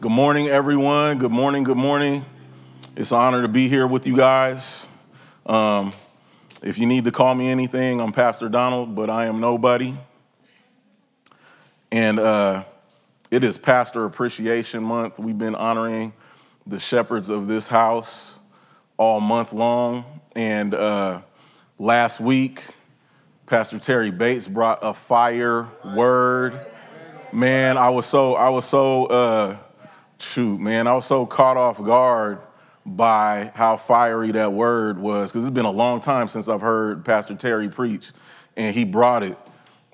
Good morning, everyone. Good morning. Good morning. It's an honor to be here with you guys. Um, if you need to call me anything, I'm Pastor Donald, but I am nobody. And uh, it is Pastor Appreciation Month. We've been honoring the shepherds of this house all month long. And uh, last week, Pastor Terry Bates brought a fire word. Man, I was so I was so uh, shoot, man, I was so caught off guard by how fiery that word was because it's been a long time since I've heard Pastor Terry preach, and he brought it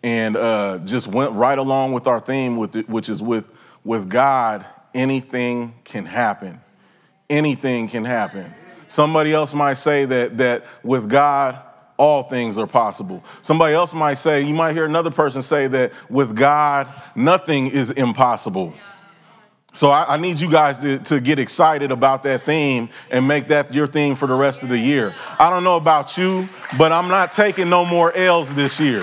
and uh, just went right along with our theme, with it, which is with with God, anything can happen. Anything can happen. Somebody else might say that that with God, all things are possible. Somebody else might say, you might hear another person say that with God, nothing is impossible. So I, I, need you guys to, to get excited about that theme and make that your theme for the rest of the year. I don't know about you, but I'm not taking no more L's this year.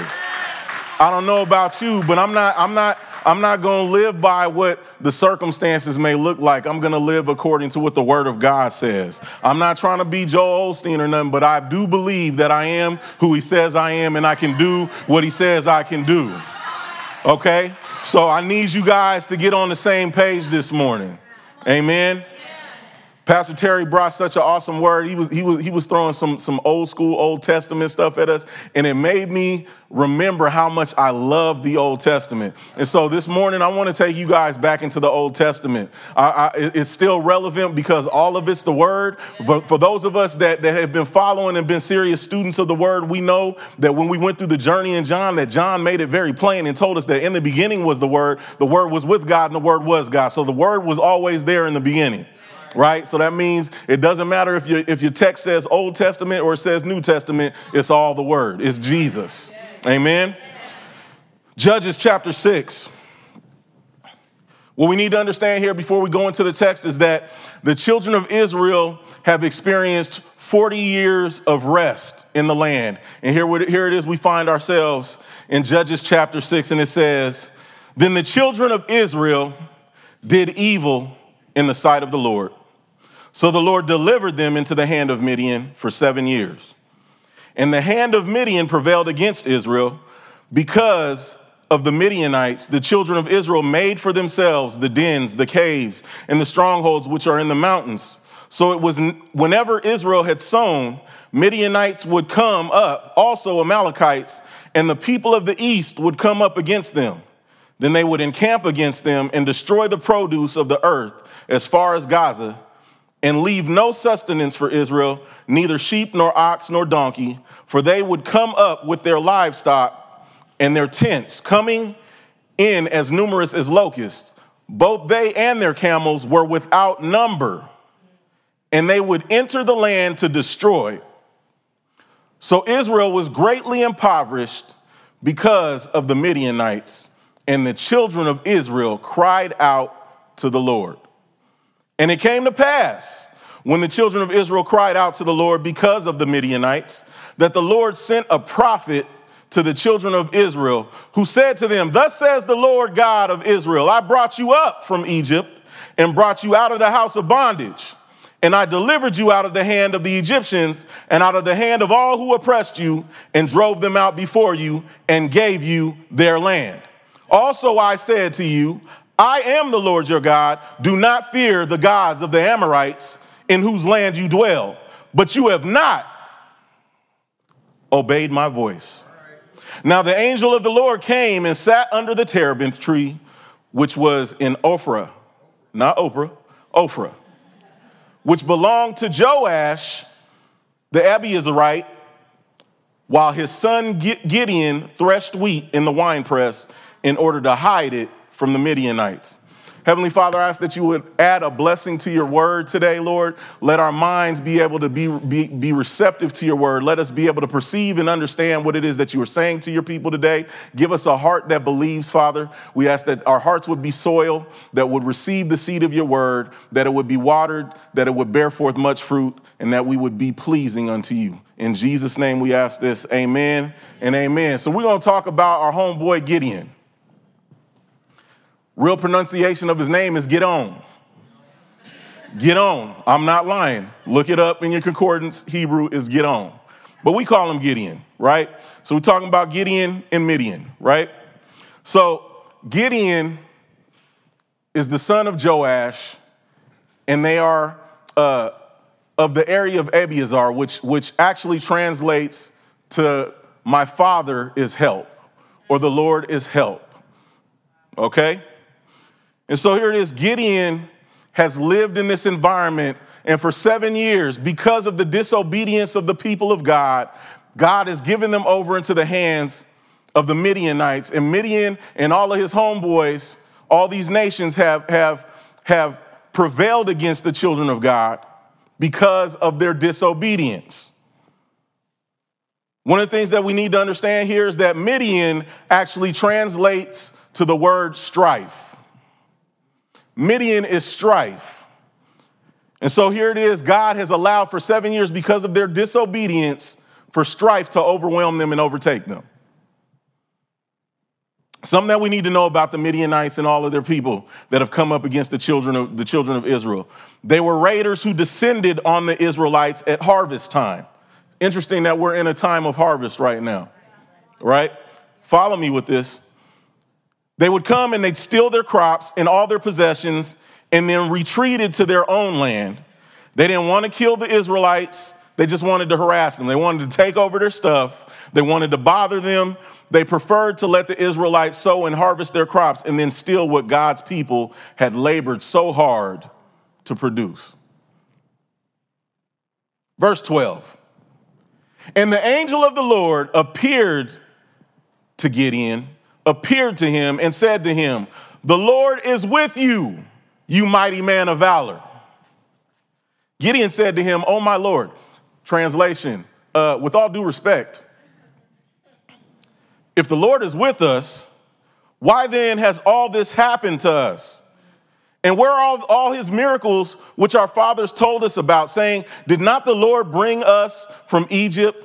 I don't know about you, but I'm not, I'm not, I'm not going to live by what the circumstances may look like. I'm going to live according to what the Word of God says. I'm not trying to be Joel Osteen or nothing, but I do believe that I am who He says I am and I can do what He says I can do. Okay? So I need you guys to get on the same page this morning. Amen. Pastor Terry brought such an awesome word. He was, he was, he was throwing some, some old school, Old Testament stuff at us, and it made me remember how much I love the Old Testament. And so this morning, I want to take you guys back into the Old Testament. I, I, it's still relevant because all of it's the Word. But for those of us that, that have been following and been serious students of the Word, we know that when we went through the journey in John, that John made it very plain and told us that in the beginning was the Word, the Word was with God, and the Word was God. So the Word was always there in the beginning right? So that means it doesn't matter if, your if your text says Old Testament or it says New Testament, it's all the word. It's Jesus. Amen. Judges chapter 6. What we need to understand here before we go into the text is that the children of Israel have experienced 40 years of rest in the land. And here, here it is, we find ourselves in Judges chapter 6, and it says, Then the children of Israel did evil in the sight of the Lord so the Lord delivered them into the hand of Midian for seven years. And the hand of Midian prevailed against Israel because of the Midianites. The children of Israel made for themselves the dens, the caves, and the strongholds which are in the mountains. So it was whenever Israel had sown, Midianites would come up, also Amalekites, and the people of the east would come up against them. Then they would encamp against them and destroy the produce of the earth as far as Gaza and leave no sustenance for Israel, neither sheep nor ox nor donkey, for they would come up with their livestock and their tents, coming in as numerous as locusts. Both they and their camels were without number, and they would enter the land to destroy. So Israel was greatly impoverished because of the Midianites, and the children of Israel cried out to the Lord. And it came to pass when the children of Israel cried out to the Lord because of the Midianites that the Lord sent a prophet to the children of Israel who said to them, Thus says the Lord God of Israel, I brought you up from Egypt and brought you out of the house of bondage. And I delivered you out of the hand of the Egyptians and out of the hand of all who oppressed you and drove them out before you and gave you their land. Also, I said to you, I am the Lord your God. Do not fear the gods of the Amorites in whose land you dwell, but you have not obeyed my voice. Now the angel of the Lord came and sat under the terebinth tree, which was in Ophrah, not Oprah, Ophrah, which belonged to Joash the Abiezrite, while his son Gideon threshed wheat in the winepress in order to hide it from the Midianites. Heavenly Father, I ask that you would add a blessing to your word today, Lord. Let our minds be able to be, be, be, receptive to your word. Let us be able to perceive and understand what it is that you are saying to your people today. Give us a heart that believes, Father. We ask that our hearts would be soil that would receive the seed of your word, that it would be watered, that it would bear forth much fruit, and that we would be pleasing unto you. In Jesus' name we ask this. Amen and amen. So we're going to talk about our homeboy Gideon. Real pronunciation of his name is get on. Get on. I'm not lying. Look it up in your concordance. Hebrew is get on. But we call him Gideon, right? So we're talking about Gideon and Midian, right? So Gideon is the son of Joash, and they are uh, of the area of Abiezer, which, which actually translates to my father is help, or the Lord is help. Okay? And so here it is Gideon has lived in this environment, and for seven years, because of the disobedience of the people of God, God has given them over into the hands of the Midianites. And Midian and all of his homeboys, all these nations have, have, have prevailed against the children of God because of their disobedience. One of the things that we need to understand here is that Midian actually translates to the word strife. Midian is strife. And so here it is God has allowed for seven years because of their disobedience for strife to overwhelm them and overtake them. Something that we need to know about the Midianites and all of their people that have come up against the children of the children of Israel. They were raiders who descended on the Israelites at harvest time. Interesting that we're in a time of harvest right now. Right? Follow me with this. They would come and they'd steal their crops and all their possessions and then retreated to their own land. They didn't want to kill the Israelites, they just wanted to harass them. They wanted to take over their stuff, they wanted to bother them. They preferred to let the Israelites sow and harvest their crops and then steal what God's people had labored so hard to produce. Verse 12. And the angel of the Lord appeared to Gideon appeared to him and said to him, The Lord is with you, you mighty man of valor. Gideon said to him, Oh, my Lord. Translation, uh, with all due respect, if the Lord is with us, why then has all this happened to us? And where are all, all his miracles which our fathers told us about, saying, Did not the Lord bring us from Egypt?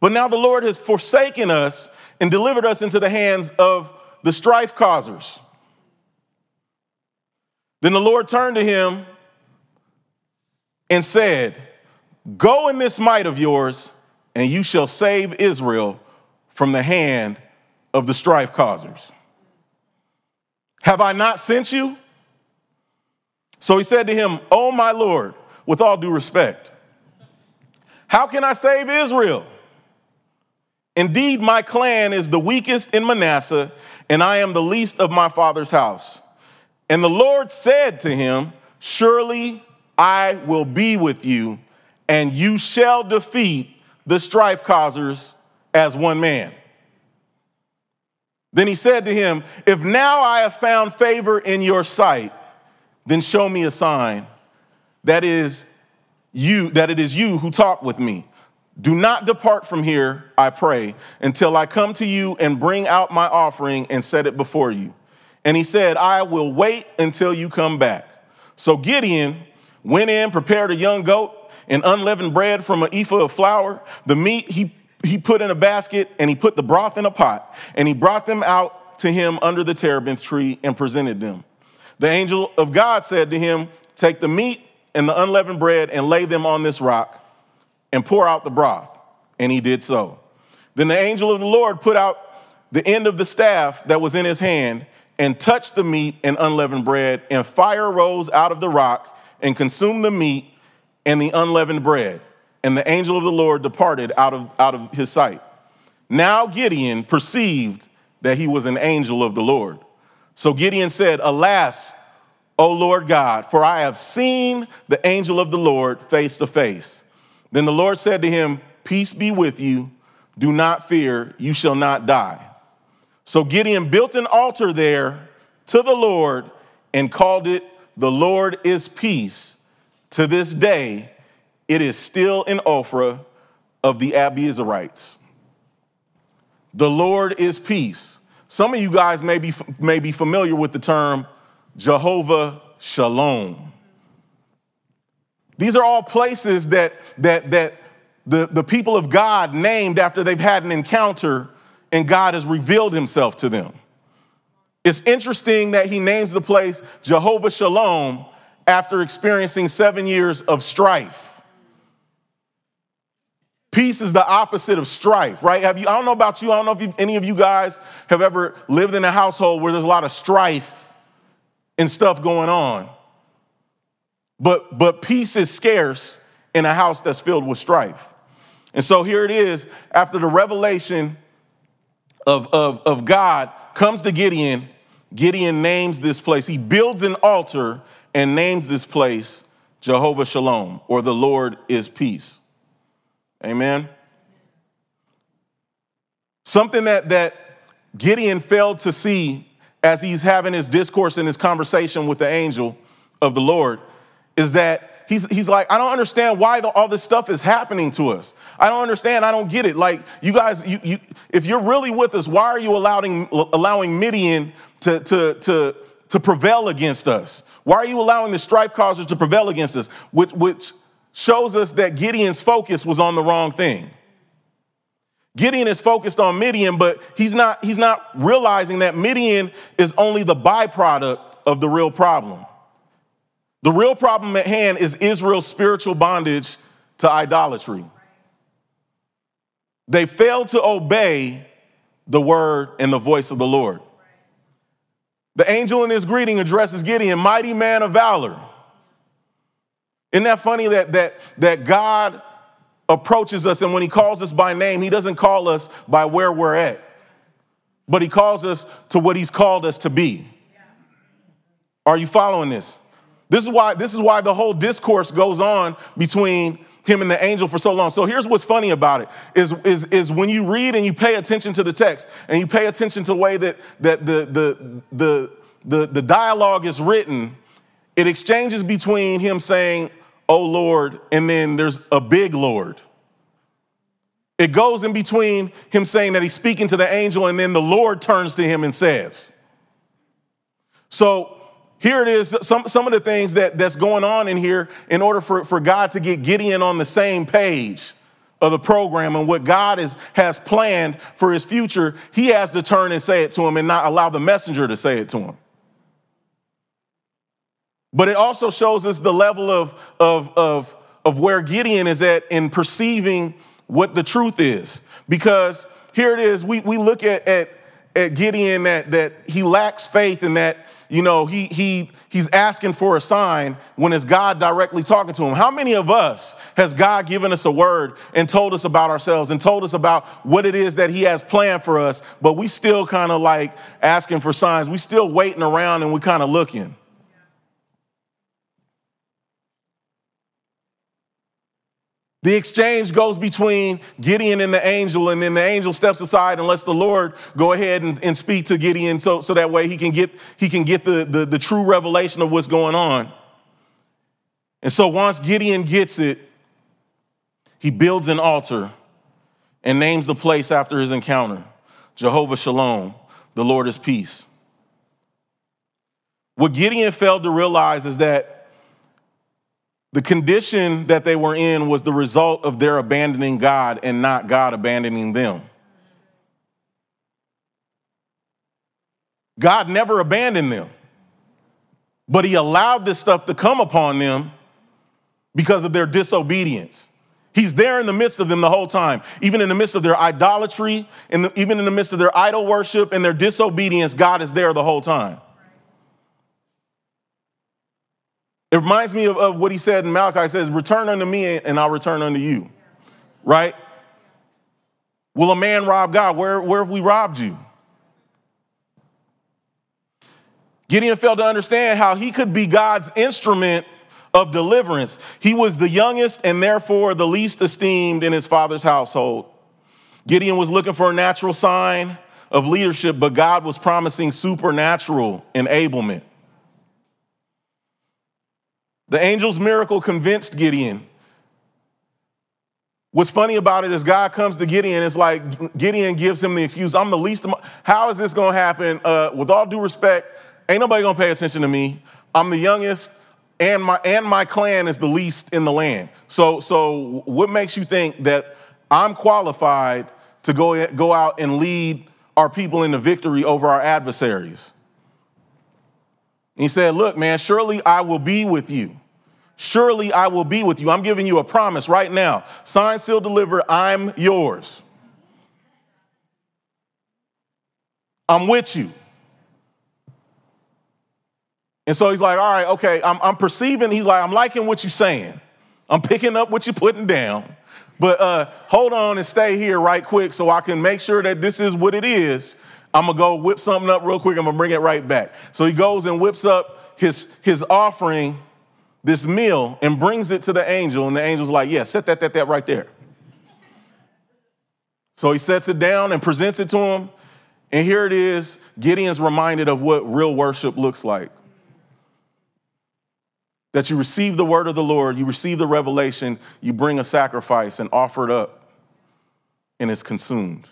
But now the Lord has forsaken us and delivered us into the hands of the strife causers. Then the Lord turned to him and said, Go in this might of yours, and you shall save Israel from the hand of the strife causers. Have I not sent you? So he said to him, Oh, my Lord, with all due respect, how can I save Israel? Indeed, my clan is the weakest in Manasseh, and I am the least of my father's house. And the Lord said to him, Surely I will be with you, and you shall defeat the strife causers as one man. Then he said to him, If now I have found favor in your sight, then show me a sign that is you that it is you who talk with me. Do not depart from here, I pray, until I come to you and bring out my offering and set it before you. And he said, I will wait until you come back. So Gideon went in, prepared a young goat and unleavened bread from an ephah of flour. The meat he, he put in a basket and he put the broth in a pot. And he brought them out to him under the terebinth tree and presented them. The angel of God said to him, Take the meat and the unleavened bread and lay them on this rock and pour out the broth. And he did so. Then the angel of the Lord put out the end of the staff that was in his hand and touched the meat and unleavened bread, and fire rose out of the rock and consumed the meat and the unleavened bread. And the angel of the Lord departed out of, out of his sight. Now Gideon perceived that he was an angel of the Lord. So Gideon said, Alas, O Lord God, for I have seen the angel of the Lord face to face. Then the Lord said to him, Peace be with you. Do not fear, you shall not die. So Gideon built an altar there to the Lord and called it, The Lord is Peace. To this day, it is still in Ophrah of the Abiezrites. The Lord is peace. Some of you guys may be, may be familiar with the term Jehovah Shalom. These are all places that, that, that the, the people of God named after they've had an encounter and God has revealed himself to them. It's interesting that he names the place Jehovah Shalom after experiencing seven years of strife. Peace is the opposite of strife, right? Have you, I don't know about you, I don't know if you, any of you guys have ever lived in a household where there's a lot of strife and stuff going on. But, but peace is scarce in a house that's filled with strife. And so here it is, after the revelation of, of, of God comes to Gideon, Gideon names this place. He builds an altar and names this place Jehovah Shalom, or the Lord is peace. Amen. Something that, that Gideon failed to see as he's having his discourse and his conversation with the angel of the Lord is that he's, he's like, I don't understand why the, all this stuff is happening to us. I don't understand. I don't get it. Like, you guys, you, you, if you're really with us, why are you allowing, allowing Midian to, to, to, to prevail against us? Why are you allowing the strife causers to prevail against us? Which, which shows us that Gideon's focus was on the wrong thing. Gideon is focused on Midian, but he's not, he's not realizing that Midian is only the byproduct of the real problem. The real problem at hand is Israel's spiritual bondage to idolatry. They failed to obey the word and the voice of the Lord. The angel in his greeting addresses Gideon, mighty man of valor. Isn't that funny that, that, that God approaches us and when he calls us by name, he doesn't call us by where we're at, but he calls us to what he's called us to be. Are you following this? This is why, this is why the whole discourse goes on between him and the angel for so long. So here's what's funny about it is, is, is when you read and you pay attention to the text and you pay attention to the way that, that the, the, the, the, the dialogue is written, it exchanges between him saying, Oh Lord, and then there's a big Lord. It goes in between him saying that he's speaking to the angel, and then the Lord turns to him and says. So here it is, some, some of the things that, that's going on in here in order for, for God to get Gideon on the same page of the program and what God is, has planned for his future, he has to turn and say it to him and not allow the messenger to say it to him. But it also shows us the level of, of, of, of where Gideon is at in perceiving what the truth is. Because here it is, we, we look at, at, at Gideon that, that he lacks faith and that you know, he, he, he's asking for a sign when it's God directly talking to him. How many of us has God given us a word and told us about ourselves and told us about what it is that he has planned for us, but we still kind of like asking for signs. We still waiting around and we kind of looking. The exchange goes between Gideon and the angel, and then the angel steps aside and lets the Lord go ahead and, and speak to Gideon so, so that way he can get, he can get the, the, the true revelation of what's going on. And so once Gideon gets it, he builds an altar and names the place after his encounter Jehovah Shalom, the Lord is peace. What Gideon failed to realize is that the condition that they were in was the result of their abandoning God and not God abandoning them. God never abandoned them, but He allowed this stuff to come upon them because of their disobedience. He's there in the midst of them the whole time, even in the midst of their idolatry, and even in the midst of their idol worship and their disobedience, God is there the whole time. It reminds me of, of what he said in Malachi says, Return unto me and I'll return unto you. Right? Will a man rob God? Where, where have we robbed you? Gideon failed to understand how he could be God's instrument of deliverance. He was the youngest and therefore the least esteemed in his father's household. Gideon was looking for a natural sign of leadership, but God was promising supernatural enablement. The angel's miracle convinced Gideon. What's funny about it is God comes to Gideon. It's like Gideon gives him the excuse. I'm the least. How is this going to happen? Uh, with all due respect, ain't nobody going to pay attention to me. I'm the youngest, and my and my clan is the least in the land. So so what makes you think that I'm qualified to go go out and lead our people into victory over our adversaries? And he said, Look, man, surely I will be with you. Surely I will be with you. I'm giving you a promise right now. Sign, seal, deliver. I'm yours. I'm with you. And so he's like, all right, okay, I'm, I'm, perceiving, he's like, I'm liking what you're saying. I'm picking up what you're putting down. But uh, hold on and stay here right quick so I can make sure that this is what it is I'm gonna go whip something up real quick. I'm gonna bring it right back. So he goes and whips up his, his offering, this meal, and brings it to the angel. And the angel's like, Yeah, set that, that, that right there. So he sets it down and presents it to him. And here it is Gideon's reminded of what real worship looks like. That you receive the word of the Lord, you receive the revelation, you bring a sacrifice and offer it up, and it's consumed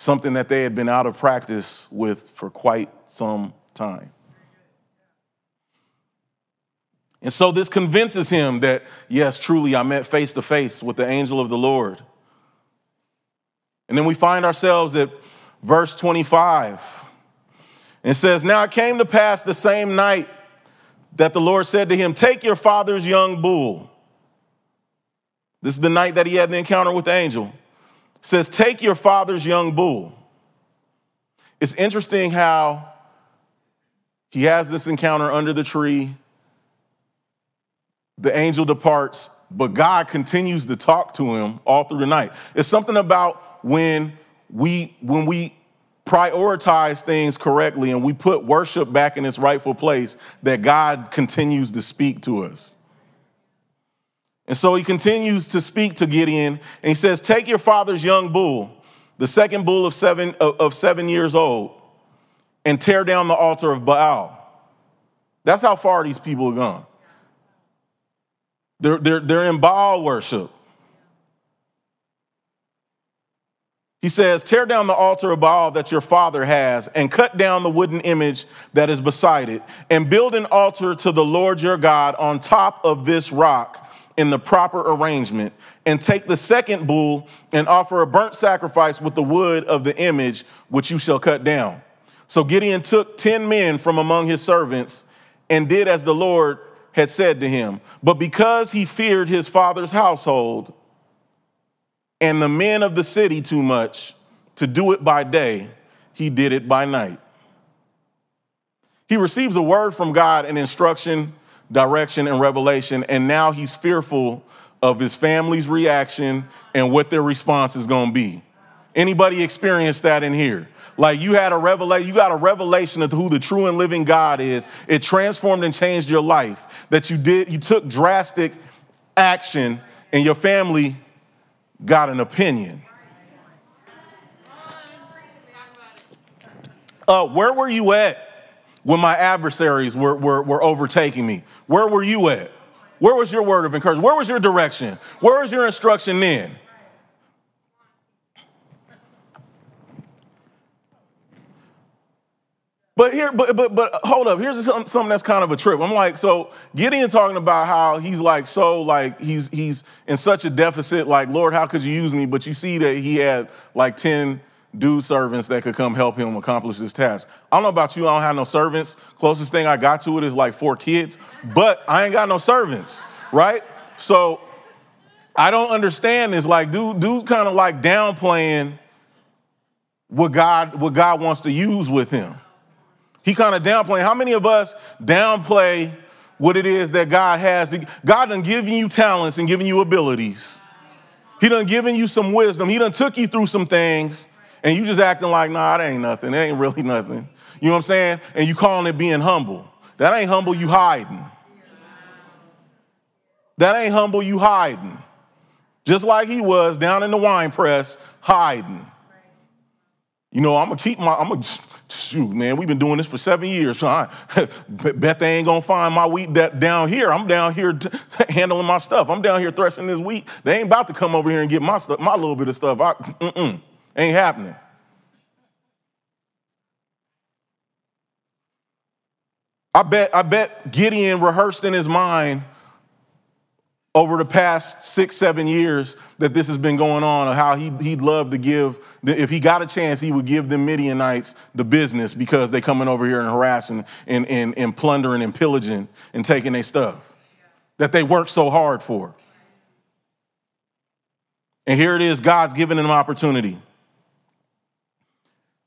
something that they had been out of practice with for quite some time. And so this convinces him that, yes, truly, I met face to face with the angel of the Lord. And then we find ourselves at verse 25. It says, Now it came to pass the same night that the Lord said to him, Take your father's young bull. This is the night that he had the encounter with the angel says, Take your father's young bull. It's interesting how he has this encounter under the tree. The angel departs, but God continues to talk to him all through the night. It's something about when we when we prioritize things correctly and we put worship back in its rightful place that God continues to speak to us. And so he continues to speak to Gideon, and he says, Take your father's young bull, the second bull of seven, of seven years old, and tear down the altar of Baal. That's how far these people have gone. They're, they're, they're in Baal worship. He says, Tear down the altar of Baal that your father has, and cut down the wooden image that is beside it, and build an altar to the Lord your God on top of this rock in the proper arrangement, and take the second bull and offer a burnt sacrifice with the wood of the image which you shall cut down. So Gideon took 10 men from among his servants and did as the Lord had said to him. But because he feared his father's household and the men of the city too much to do it by day, he did it by night. He receives a word from God, an instruction direction and revelation, and now he's fearful of his family's reaction and what their response is going to be. Anybody experienced that in here? Like you had a revelation, you got a revelation of who the true and living God is. It transformed and changed your life. That you did, you took drastic action, and your family got an opinion. Uh, where were you at when my adversaries were, were, were overtaking me? Where were you at? Where was your word of encouragement? Where was your direction? Where was your instruction then? But here, but but but hold up. Here's something that's kind of a trip. I'm like, so Gideon talking about how he's like so like he's he's in such a deficit. Like, Lord, how could you use me? But you see that he had like ten dude servants that could come help him accomplish this task. I don't know about you, I don't have no servants. Closest thing I got to it is like four kids, but I ain't got no servants, right? So I don't understand this. Like, dude, dude's kind of like downplaying what God, what God wants to use with him. He kind of downplaying. How many of us downplay what it is that God has? God done giving you talents and giving you abilities. He done given you some wisdom. He done took you through some things and you just acting like, nah, it ain't nothing. It ain't really nothing. You know what I'm saying? And you calling it being humble. That ain't humble, you hiding. That ain't humble, you hiding. Just like he was down in the wine press, hiding. You know, I'm gonna keep my, I'm gonna shoot, man, we've been doing this for seven years. So I bet they ain't gonna find my wheat down here. I'm down here t- handling my stuff. I'm down here threshing this wheat. They ain't about to come over here and get my stuff, my little bit of stuff. I, mm-mm, ain't happening. I bet, I bet Gideon rehearsed in his mind over the past six, seven years that this has been going on, of how he, he'd love to give, if he got a chance, he would give the Midianites the business because they coming over here and harassing and, and, and plundering and pillaging and taking their stuff that they worked so hard for. And here it is, God's giving him opportunity.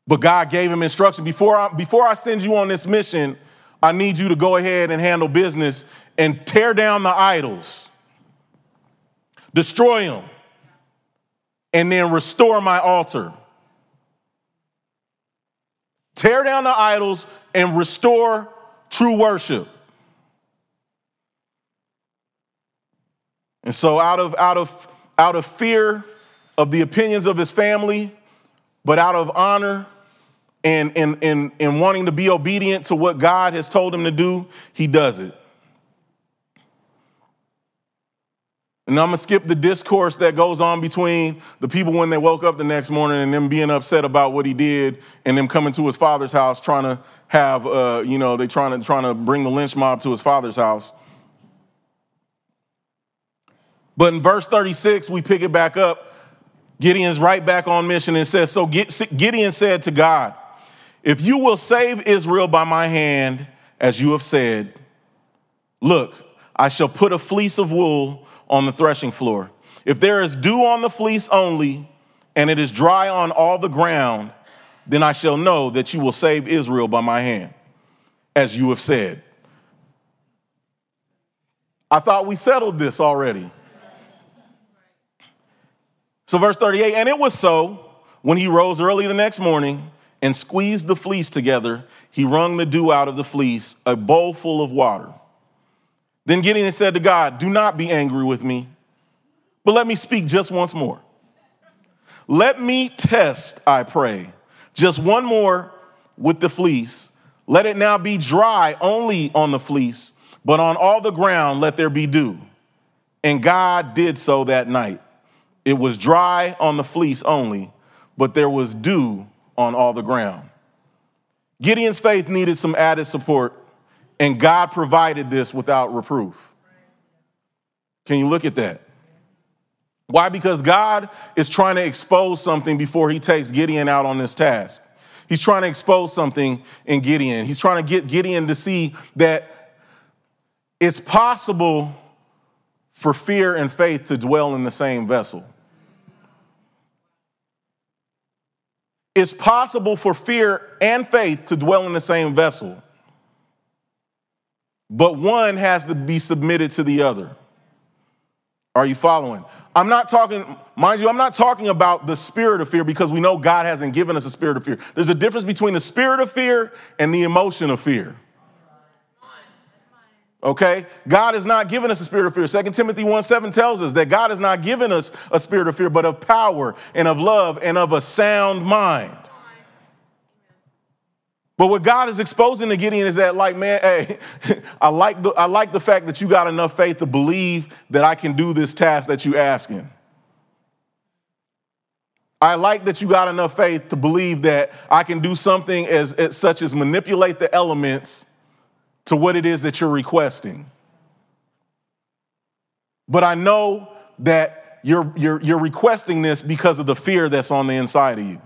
But God gave him instruction. Before I, before I send you on this mission, I need you to go ahead and handle business and tear down the idols destroy them, and then restore my altar. Tear down the idols and restore true worship. And so out of out of out of fear of the opinions of his family, but out of honor and, and, and, and wanting to be obedient to what God has told him to do, he does it. And I'm gonna skip the discourse that goes on between the people when they woke up the next morning and them being upset about what he did and them coming to his father's house trying to have, uh, you know, they trying to trying to bring the lynch mob to his father's house. But in verse 36, we pick it back up. Gideon's right back on mission and says, So Gideon said to God, If you will save Israel by my hand, as you have said, look, I shall put a fleece of wool on the threshing floor. If there is dew on the fleece only, and it is dry on all the ground, then I shall know that you will save Israel by my hand, as you have said. I thought we settled this already. So, verse 38 and it was so when he rose early the next morning and squeezed the fleece together, he wrung the dew out of the fleece, a bowl full of water. Then Gideon said to God, Do not be angry with me, but let me speak just once more. Let me test, I pray, just one more with the fleece. Let it now be dry only on the fleece, but on all the ground let there be dew. And God did so that night. It was dry on the fleece only, but there was dew on all the ground. Gideon's faith needed some added support and God provided this without reproof. Can you look at that? Why? Because God is trying to expose something before he takes Gideon out on this task. He's trying to expose something in Gideon. He's trying to get Gideon to see that it's possible for fear and faith to dwell in the same vessel. It's possible for fear and faith to dwell in the same vessel but one has to be submitted to the other. Are you following? I'm not talking, mind you, I'm not talking about the spirit of fear because we know God hasn't given us a spirit of fear. There's a difference between the spirit of fear and the emotion of fear. Okay? God has not given us a spirit of fear. 2 Timothy 1 7 tells us that God has not given us a spirit of fear, but of power and of love and of a sound mind. But what God is exposing to Gideon is that, like, man, hey, I like the I like the fact that you got enough faith to believe that I can do this task that you're asking. I like that you got enough faith to believe that I can do something as, as such as manipulate the elements to what it is that you're requesting. But I know that you're, you're, you're requesting this because of the fear that's on the inside of you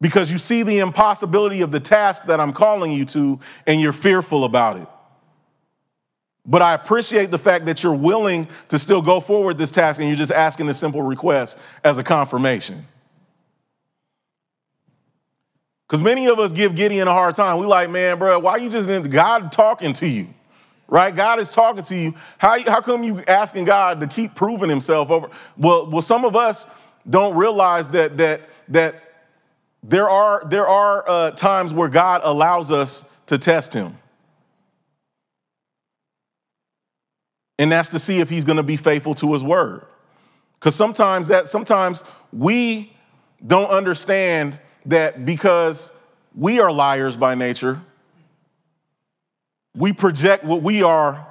because you see the impossibility of the task that I'm calling you to and you're fearful about it. But I appreciate the fact that you're willing to still go forward this task and you're just asking a simple request as a confirmation. Because many of us give Gideon a hard time. We like, man, bro, why you just in God talking to you? Right? God is talking to you. How, how come you asking God to keep proving himself over? Well, well, some of us don't realize that that that there are, there are uh, times where God allows us to test him. And that's to see if he's going to be faithful to his word. Because sometimes that sometimes we don't understand that because we are liars by nature, we project what we are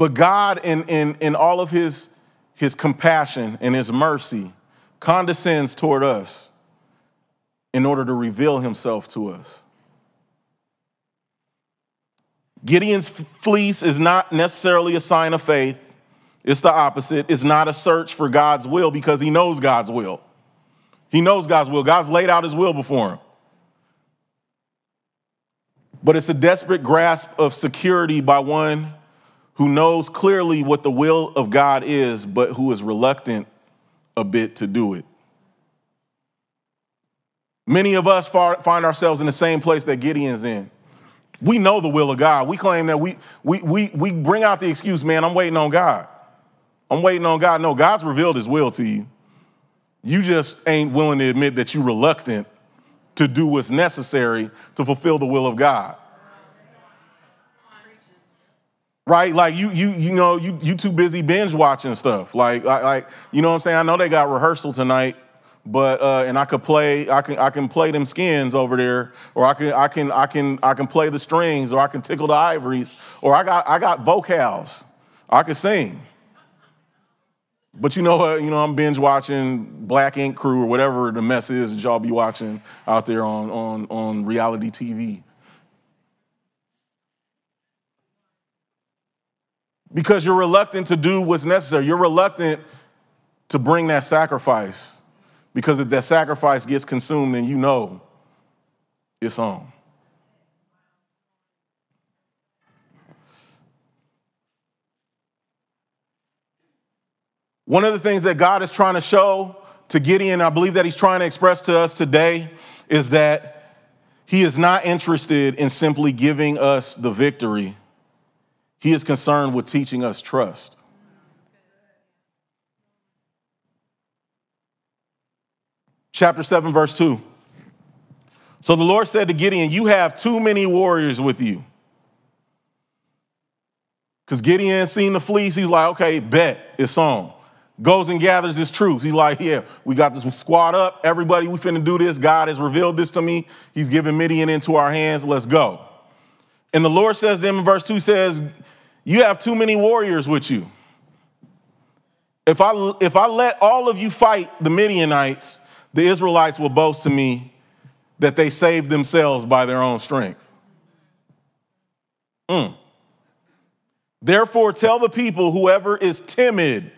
But God, in, in, in all of his, his compassion and his mercy, condescends toward us in order to reveal himself to us. Gideon's fleece is not necessarily a sign of faith. It's the opposite. It's not a search for God's will because he knows God's will. He knows God's will. God's laid out his will before him. But it's a desperate grasp of security by one who knows clearly what the will of God is, but who is reluctant a bit to do it. Many of us find ourselves in the same place that Gideon's in. We know the will of God. We claim that we, we, we, we bring out the excuse, man, I'm waiting on God. I'm waiting on God. No, God's revealed his will to you. You just ain't willing to admit that you're reluctant to do what's necessary to fulfill the will of God right? Like you, you, you know, you, you too busy binge watching stuff. Like, like, you know what I'm saying? I know they got rehearsal tonight, but uh, and I could play, I can, I can play them skins over there, or I can, I can, I can, I can play the strings, or I can tickle the ivories, or I got, I got vocals, I can sing. But you know what? You know, I'm binge watching Black Ink Crew or whatever the mess is that y'all be watching out there on, on, on reality TV. because you're reluctant to do what's necessary. You're reluctant to bring that sacrifice because if that sacrifice gets consumed, then you know it's on. One of the things that God is trying to show to Gideon, I believe that he's trying to express to us today, is that he is not interested in simply giving us the victory he is concerned with teaching us trust. Chapter 7, verse 2. So the Lord said to Gideon, You have too many warriors with you. Because Gideon seen the fleece, he's like, Okay, bet, it's on. Goes and gathers his troops. He's like, Yeah, we got this squad up. Everybody, we finna do this. God has revealed this to me. He's given Midian into our hands. Let's go. And the Lord says to him in verse 2 says, you have too many warriors with you. If I, if I let all of you fight the Midianites, the Israelites will boast to me that they saved themselves by their own strength. Mm. Therefore, tell the people whoever is timid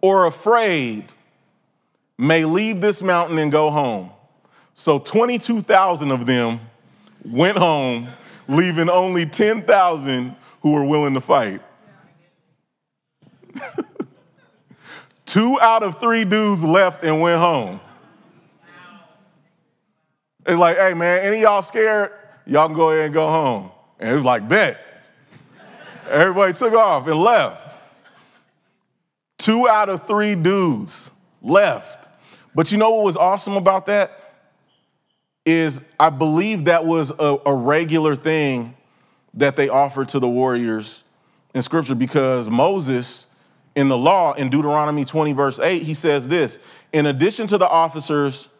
or afraid may leave this mountain and go home. So 22,000 of them went home, leaving only 10,000 who were willing to fight. Two out of three dudes left and went home. It's like, hey man, any y'all scared? Y'all can go ahead and go home. And it was like, bet. Everybody took off and left. Two out of three dudes left. But you know what was awesome about that? Is I believe that was a, a regular thing that they offered to the warriors in scripture because Moses, in the law, in Deuteronomy 20, verse 8, he says this In addition to the officers,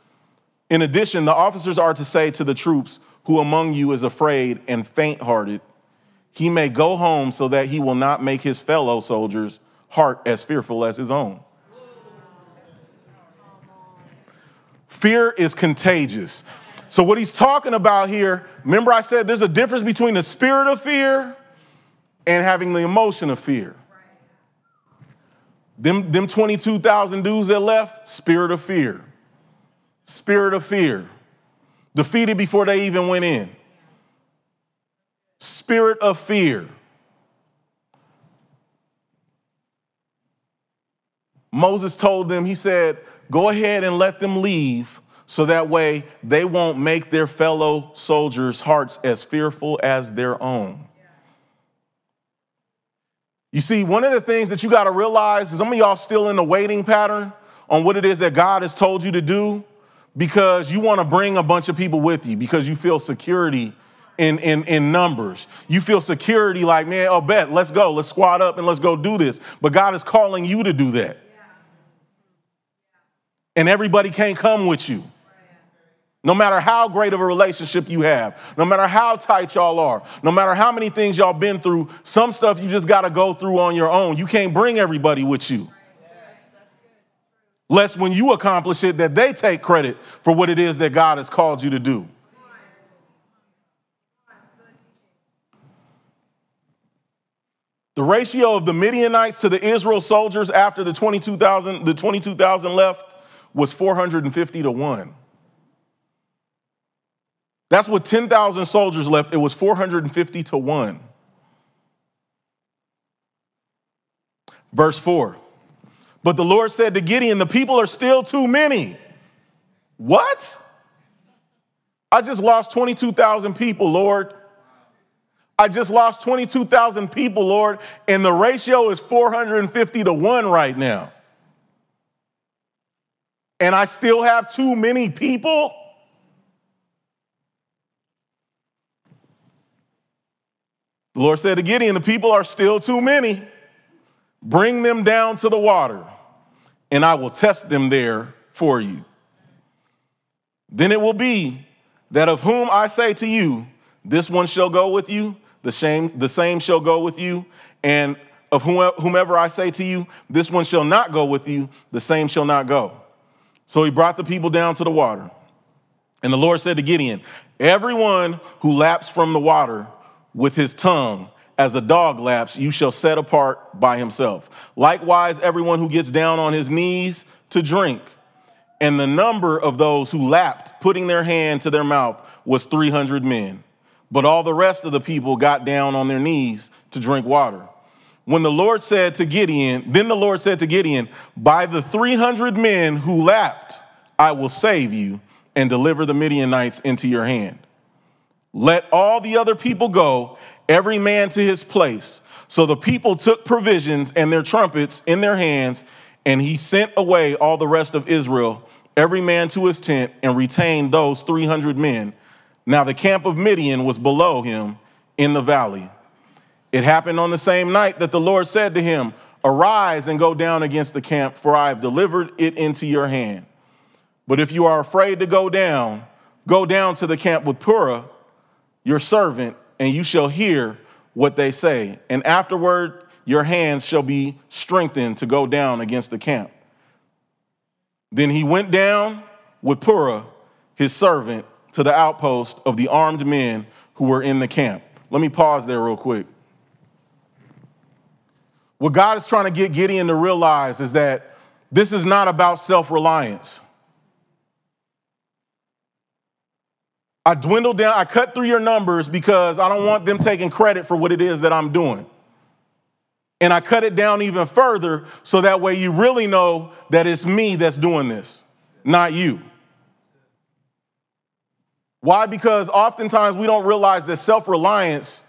in addition, the officers are to say to the troops, Who among you is afraid and faint hearted, he may go home so that he will not make his fellow soldiers' heart as fearful as his own. Fear is contagious. So, what he's talking about here, remember I said there's a difference between the spirit of fear and having the emotion of fear. Them, them 22,000 dudes that left, spirit of fear. Spirit of fear. Defeated before they even went in. Spirit of fear. Moses told them, he said, Go ahead and let them leave so that way they won't make their fellow soldiers' hearts as fearful as their own. You see, one of the things that you got to realize is some of y'all still in the waiting pattern on what it is that God has told you to do because you want to bring a bunch of people with you because you feel security in, in, in numbers. You feel security like, man, oh, bet, let's go, let's squad up and let's go do this. But God is calling you to do that. And everybody can't come with you. No matter how great of a relationship you have, no matter how tight y'all are, no matter how many things y'all been through, some stuff you just got to go through on your own. You can't bring everybody with you. Lest when you accomplish it, that they take credit for what it is that God has called you to do. The ratio of the Midianites to the Israel soldiers after the 22,000 the 22,000 left was 450 to 1. That's what 10,000 soldiers left. It was 450 to 1. Verse 4. But the Lord said to Gideon, The people are still too many. What? I just lost 22,000 people, Lord. I just lost 22,000 people, Lord, and the ratio is 450 to 1 right now. And I still have too many people? The Lord said to Gideon, The people are still too many. Bring them down to the water, and I will test them there for you. Then it will be that of whom I say to you, This one shall go with you, the same, the same shall go with you, and of whomever I say to you, This one shall not go with you, the same shall not go. So he brought the people down to the water. And the Lord said to Gideon, Everyone who laps from the water, with his tongue. As a dog laps, you shall set apart by himself. Likewise, everyone who gets down on his knees to drink. And the number of those who lapped, putting their hand to their mouth, was 300 men. But all the rest of the people got down on their knees to drink water. When the Lord said to Gideon, then the Lord said to Gideon, By the 300 men who lapped, I will save you and deliver the Midianites into your hand. Let all the other people go, every man to his place. So the people took provisions and their trumpets in their hands, and he sent away all the rest of Israel, every man to his tent, and retained those 300 men. Now the camp of Midian was below him in the valley. It happened on the same night that the Lord said to him, Arise and go down against the camp, for I have delivered it into your hand. But if you are afraid to go down, go down to the camp with Purah your servant, and you shall hear what they say. And afterward, your hands shall be strengthened to go down against the camp. Then he went down with Purah, his servant, to the outpost of the armed men who were in the camp. Let me pause there real quick. What God is trying to get Gideon to realize is that this is not about self reliance. I dwindled down, I cut through your numbers because I don't want them taking credit for what it is that I'm doing. And I cut it down even further so that way you really know that it's me that's doing this, not you. Why? Because oftentimes we don't realize that self reliance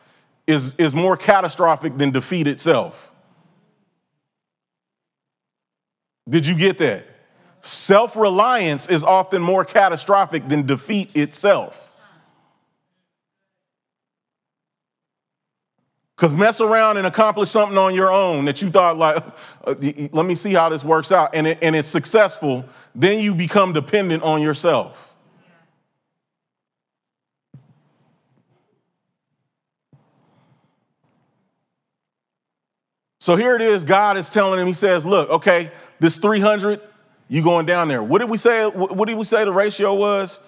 is, is more catastrophic than defeat itself. Did you get that? Self reliance is often more catastrophic than defeat itself. Because mess around and accomplish something on your own that you thought, like, uh, let me see how this works out, and, it, and it's successful, then you become dependent on yourself. So here it is, God is telling him, He says, Look, okay, this 300, you going down there. What did we say? What did we say the ratio was?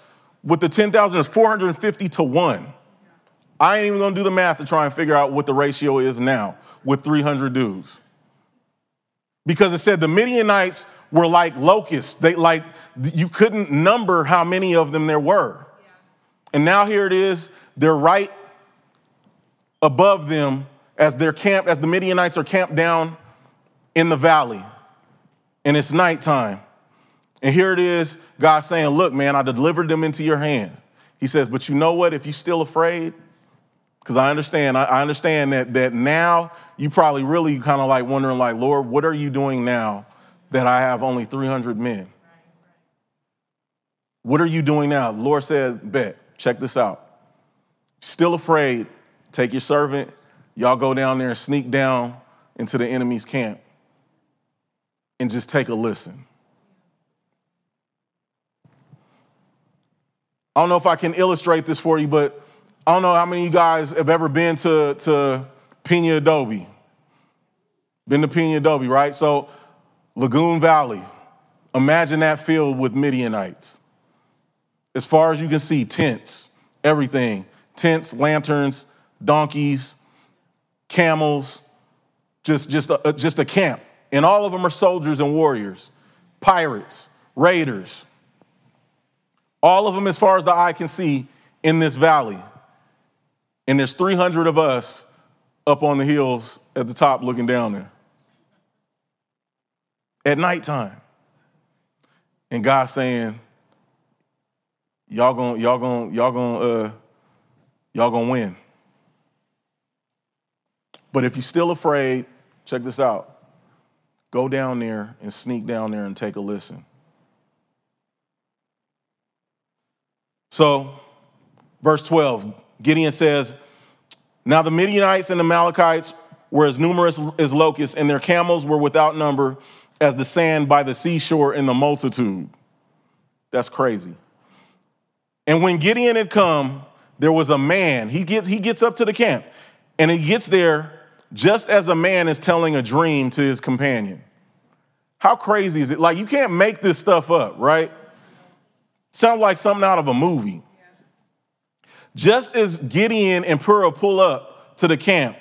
With the 10,000, it's 450 to 1. I ain't even gonna do the math to try and figure out what the ratio is now with 300 dudes. Because it said the Midianites were like locusts. They like you couldn't number how many of them there were. And now here it is, they're right above them as they're camped, as the Midianites are camped down in the valley. And it's nighttime. And here it is, God saying, Look, man, I delivered them into your hand. He says, But you know what? If you're still afraid, because I understand, I understand that, that now you probably really kind of like wondering, like, Lord, what are you doing now that I have only 300 men? What are you doing now? The Lord said, Bet, check this out. Still afraid, take your servant, y'all go down there and sneak down into the enemy's camp and just take a listen. I don't know if I can illustrate this for you, but I don't know how many of you guys have ever been to, to Pena Adobe. Been to Pena Adobe, right? So, Lagoon Valley, imagine that filled with Midianites. As far as you can see, tents, everything tents, lanterns, donkeys, camels, just, just, a, just a camp. And all of them are soldiers and warriors, pirates, raiders. All of them, as far as the eye can see, in this valley. And there's 300 of us up on the hills at the top looking down there at nighttime. And God saying, y'all gonna, y'all gonna, y'all gonna, uh, y'all gonna win. But if you're still afraid, check this out. Go down there and sneak down there and take a listen. So, verse 12, Gideon says, Now the Midianites and the Amalekites were as numerous as locusts, and their camels were without number as the sand by the seashore in the multitude. That's crazy. And when Gideon had come, there was a man. He gets, he gets up to the camp, and he gets there just as a man is telling a dream to his companion. How crazy is it? Like, you can't make this stuff up, right? Sounds like something out of a movie. Just as Gideon and Purah pull up to the camp,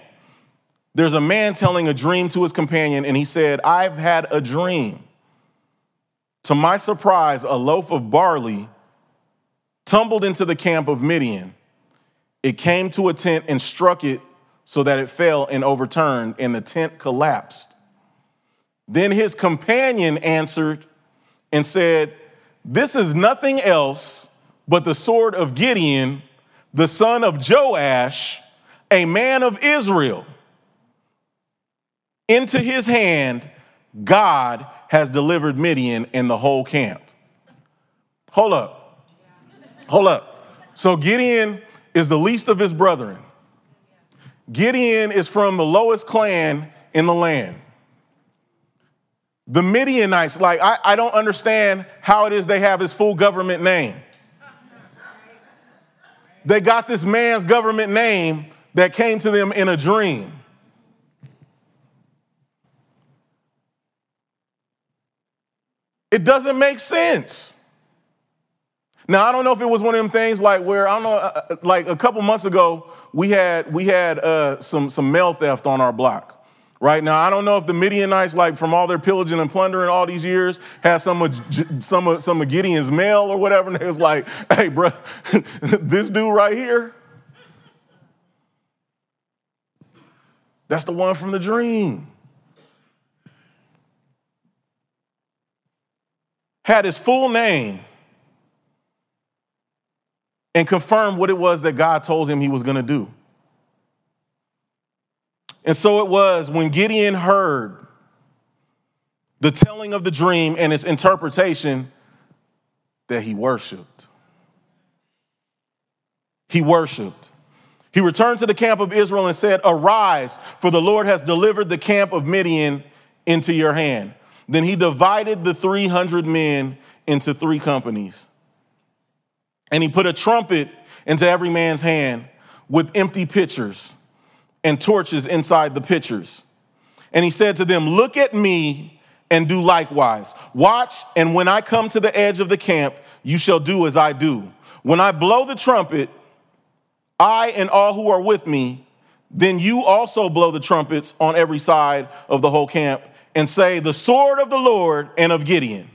there's a man telling a dream to his companion, and he said, I've had a dream. To my surprise, a loaf of barley tumbled into the camp of Midian. It came to a tent and struck it so that it fell and overturned, and the tent collapsed. Then his companion answered and said, This is nothing else but the sword of Gideon, the son of Joash, a man of Israel. Into his hand, God has delivered Midian and the whole camp. Hold up. Hold up. So Gideon is the least of his brethren. Gideon is from the lowest clan in the land. The Midianites, like, I, I don't understand how it is they have his full government name. They got this man's government name that came to them in a dream. It doesn't make sense. Now I don't know if it was one of them things like where I don't know, uh, uh, like a couple months ago we had we had uh, some some mail theft on our block. Right now, I don't know if the Midianites, like from all their pillaging and plundering all these years, had some of some of some of Gideon's mail or whatever. And it was like, "Hey, bro, this dude right here, that's the one from the dream." had his full name and confirmed what it was that God told him he was going to do. And so it was when Gideon heard the telling of the dream and its interpretation that he worshiped. He worshiped. He returned to the camp of Israel and said, Arise, for the Lord has delivered the camp of Midian into your hand. Then he divided the 300 men into three companies. And he put a trumpet into every man's hand with empty pitchers and torches inside the pitchers. And he said to them, Look at me and do likewise. Watch, and when I come to the edge of the camp, you shall do as I do. When I blow the trumpet, I and all who are with me, then you also blow the trumpets on every side of the whole camp and say, The sword of the Lord and of Gideon.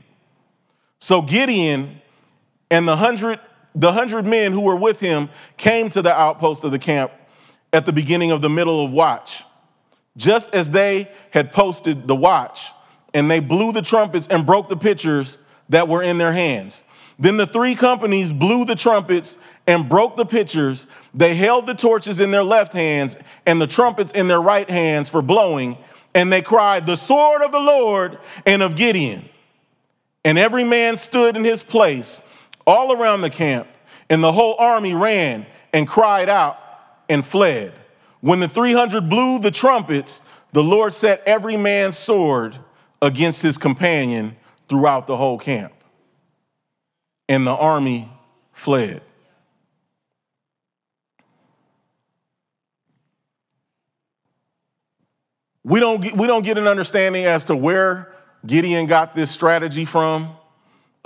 So Gideon and the hundred, the hundred men who were with him came to the outpost of the camp at the beginning of the middle of watch, just as they had posted the watch, and they blew the trumpets and broke the pitchers that were in their hands. Then the three companies blew the trumpets and broke the pitchers. They held the torches in their left hands and the trumpets in their right hands for blowing and they cried, The sword of the Lord and of Gideon. And every man stood in his place all around the camp, and the whole army ran and cried out and fled. When the 300 blew the trumpets, the Lord set every man's sword against his companion throughout the whole camp. And the army fled. We don't, get, we don't get an understanding as to where Gideon got this strategy from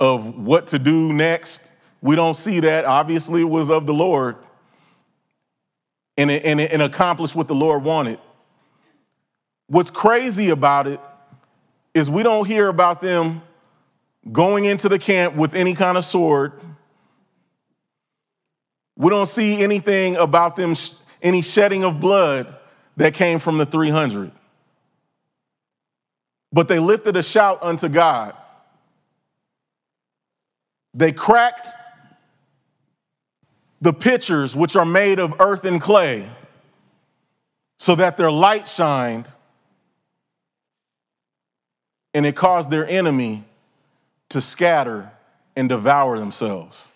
of what to do next. We don't see that. Obviously, it was of the Lord and, and, and accomplished what the Lord wanted. What's crazy about it is we don't hear about them going into the camp with any kind of sword. We don't see anything about them, any shedding of blood that came from the 300. But they lifted a shout unto God. They cracked the pitchers, which are made of earth and clay, so that their light shined and it caused their enemy to scatter and devour themselves.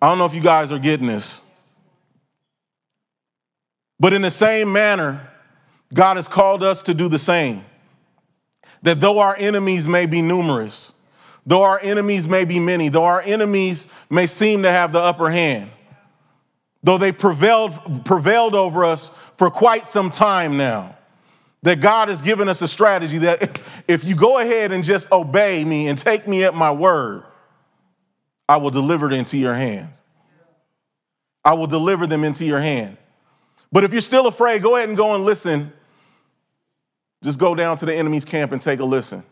I don't know if you guys are getting this. But in the same manner, God has called us to do the same. That though our enemies may be numerous, though our enemies may be many, though our enemies may seem to have the upper hand, though they prevailed, prevailed over us for quite some time now, that God has given us a strategy that if you go ahead and just obey me and take me at my word, I will deliver it into your hands. I will deliver them into your hand. But if you're still afraid, go ahead and go and listen. Just go down to the enemy's camp and take a listen.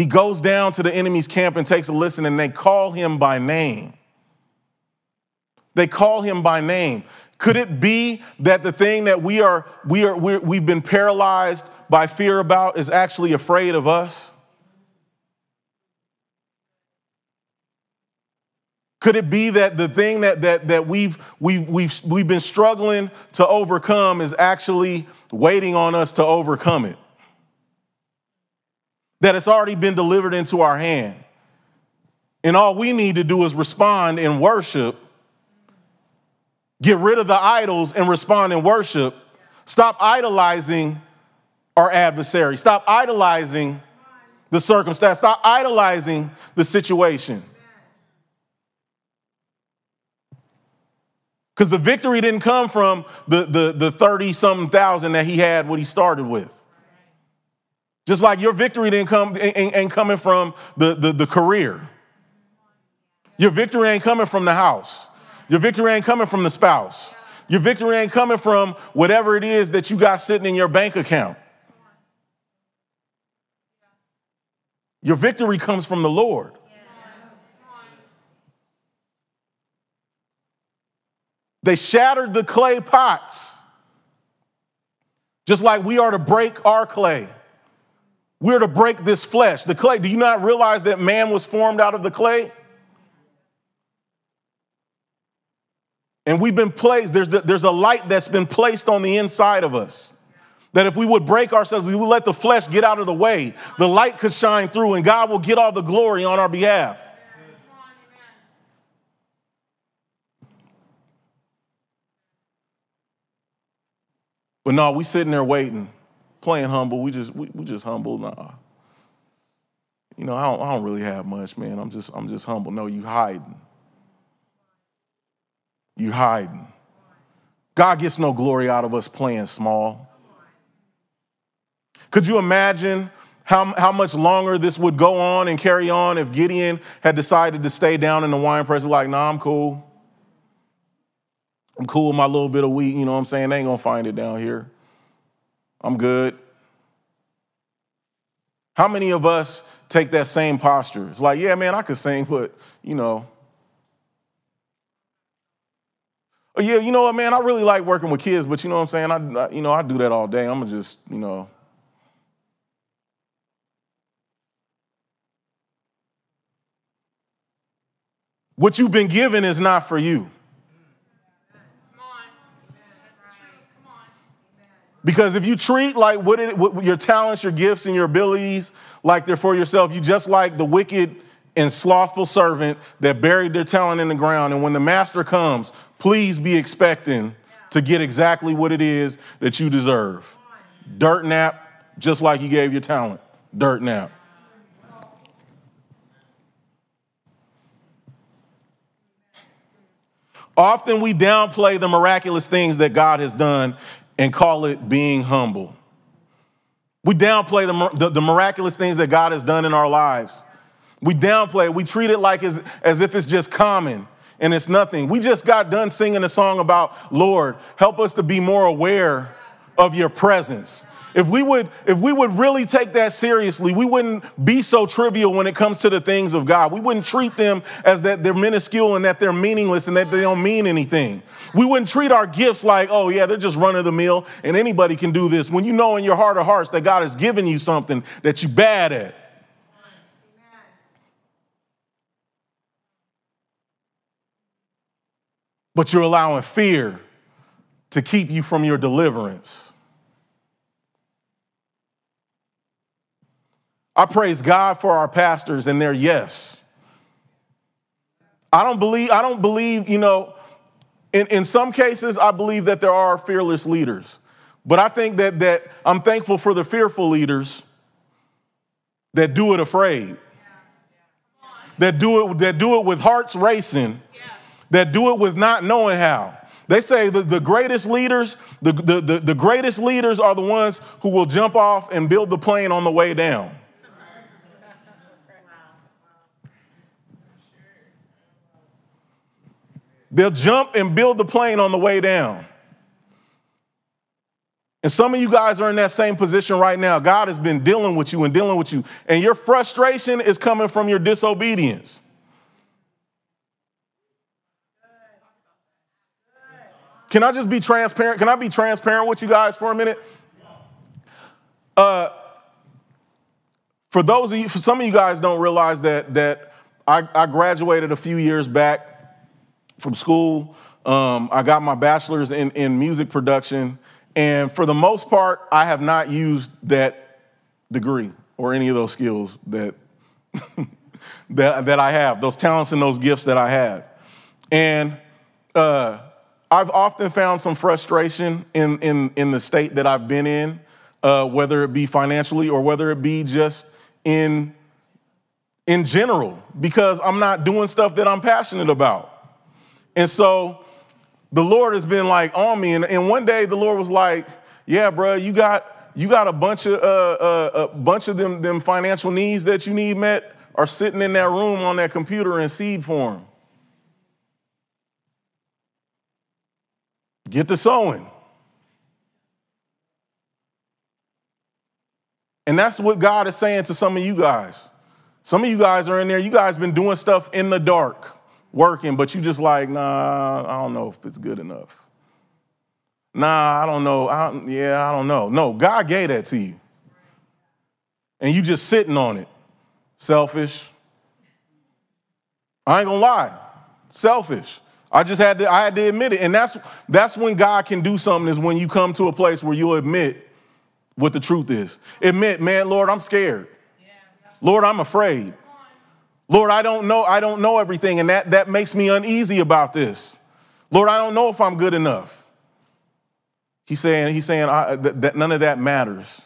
He goes down to the enemy's camp and takes a listen, and they call him by name. They call him by name. Could it be that the thing that we are, we are, we have been paralyzed by fear about is actually afraid of us? Could it be that the thing that, that, that we've, we've, we've, we've been struggling to overcome is actually waiting on us to overcome it? That it's already been delivered into our hand. And all we need to do is respond in worship, get rid of the idols and respond in worship. Stop idolizing our adversary. Stop idolizing the circumstance. Stop idolizing the situation. Because the victory didn't come from the, the, the 30 something thousand that he had what he started with. Just like your victory didn't come ain't, ain't coming from the, the, the career. Your victory ain't coming from the house. Your victory ain't coming from the spouse. Your victory ain't coming from whatever it is that you got sitting in your bank account. Your victory comes from the Lord. They shattered the clay pots, just like we are to break our clay. We're to break this flesh. The clay, do you not realize that man was formed out of the clay? And we've been placed, there's, the, there's a light that's been placed on the inside of us. That if we would break ourselves, we would let the flesh get out of the way, the light could shine through and God will get all the glory on our behalf. But no, we sitting there waiting, playing humble. We just we, we just humble. Nah. You know, I don't, I don't really have much, man. I'm just I'm just humble. No, you hiding. You hiding. God gets no glory out of us playing small. Could you imagine how, how much longer this would go on and carry on if Gideon had decided to stay down in the wine press? Like, nah, I'm cool. I'm cool with my little bit of wheat, you know what I'm saying? They ain't gonna find it down here. I'm good. How many of us take that same posture? It's like, yeah, man, I could sing, but you know. Oh, yeah, you know what, man? I really like working with kids, but you know what I'm saying? I, I you know, I do that all day. I'm gonna just, you know. What you've been given is not for you. Because if you treat like what, it, what your talents, your gifts, and your abilities like they're for yourself, you just like the wicked and slothful servant that buried their talent in the ground. And when the master comes, please be expecting to get exactly what it is that you deserve. Dirt nap, just like you gave your talent. Dirt nap. Often we downplay the miraculous things that God has done and call it being humble. We downplay the, the, the, miraculous things that God has done in our lives. We downplay it. We treat it like as, as if it's just common and it's nothing. We just got done singing a song about, Lord, help us to be more aware of your presence. If we would, if we would really take that seriously, we wouldn't be so trivial when it comes to the things of God. We wouldn't treat them as that they're minuscule and that they're meaningless and that they don't mean anything. We wouldn't treat our gifts like, oh yeah, they're just running the mill and anybody can do this. When you know in your heart of hearts that God has given you something that you're bad at. But you're allowing fear to keep you from your deliverance. I praise God for our pastors and their yes. I don't believe, I don't believe, you know, in, in some cases, I believe that there are fearless leaders. But I think that, that I'm thankful for the fearful leaders that do it afraid, that do it, that do it with hearts racing, that do it with not knowing how. They say the, the greatest leaders, the, the, the, the greatest leaders are the ones who will jump off and build the plane on the way down. They'll jump and build the plane on the way down. And some of you guys are in that same position right now. God has been dealing with you and dealing with you, and your frustration is coming from your disobedience. Can I just be transparent? Can I be transparent with you guys for a minute? Uh, for those of you, for some of you guys don't realize that that I, I graduated a few years back from school. Um, I got my bachelor's in, in music production. And for the most part, I have not used that degree or any of those skills that, that, that I have, those talents and those gifts that I have. And uh, I've often found some frustration in, in, in the state that I've been in, uh, whether it be financially or whether it be just in, in general, because I'm not doing stuff that I'm passionate about. And so the Lord has been like on me. And, and one day the Lord was like, yeah, bro, you got you got a bunch of uh, uh, a bunch of them them financial needs that you need met are sitting in that room on that computer in seed form. Get to sowing. And that's what God is saying to some of you guys. Some of you guys are in there, you guys been doing stuff in the dark working, but you just like, nah, I don't know if it's good enough. Nah, I don't know. I, yeah, I don't know. No, God gave that to you. And you just sitting on it. Selfish. I ain't gonna lie. Selfish. I just had to, I had to admit it. And that's that's when God can do something, is when you come to a place where you'll admit what the truth is. Admit, man, Lord, I'm scared. Lord, I'm afraid. Lord, I don't know, I don't know everything, and that, that makes me uneasy about this. Lord, I don't know if I'm good enough. He's saying, he's saying I, that, none of that matters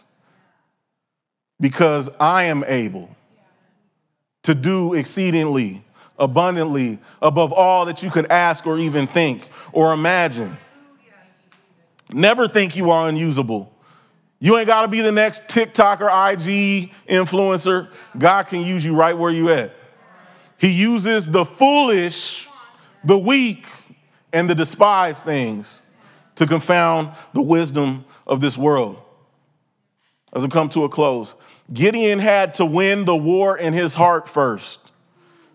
because I am able to do exceedingly, abundantly, above all that you could ask or even think or imagine. Never think you are unusable. You ain't got to be the next TikTok or IG influencer. God can use you right where you at. He uses the foolish, the weak, and the despised things to confound the wisdom of this world. As I come to a close, Gideon had to win the war in his heart first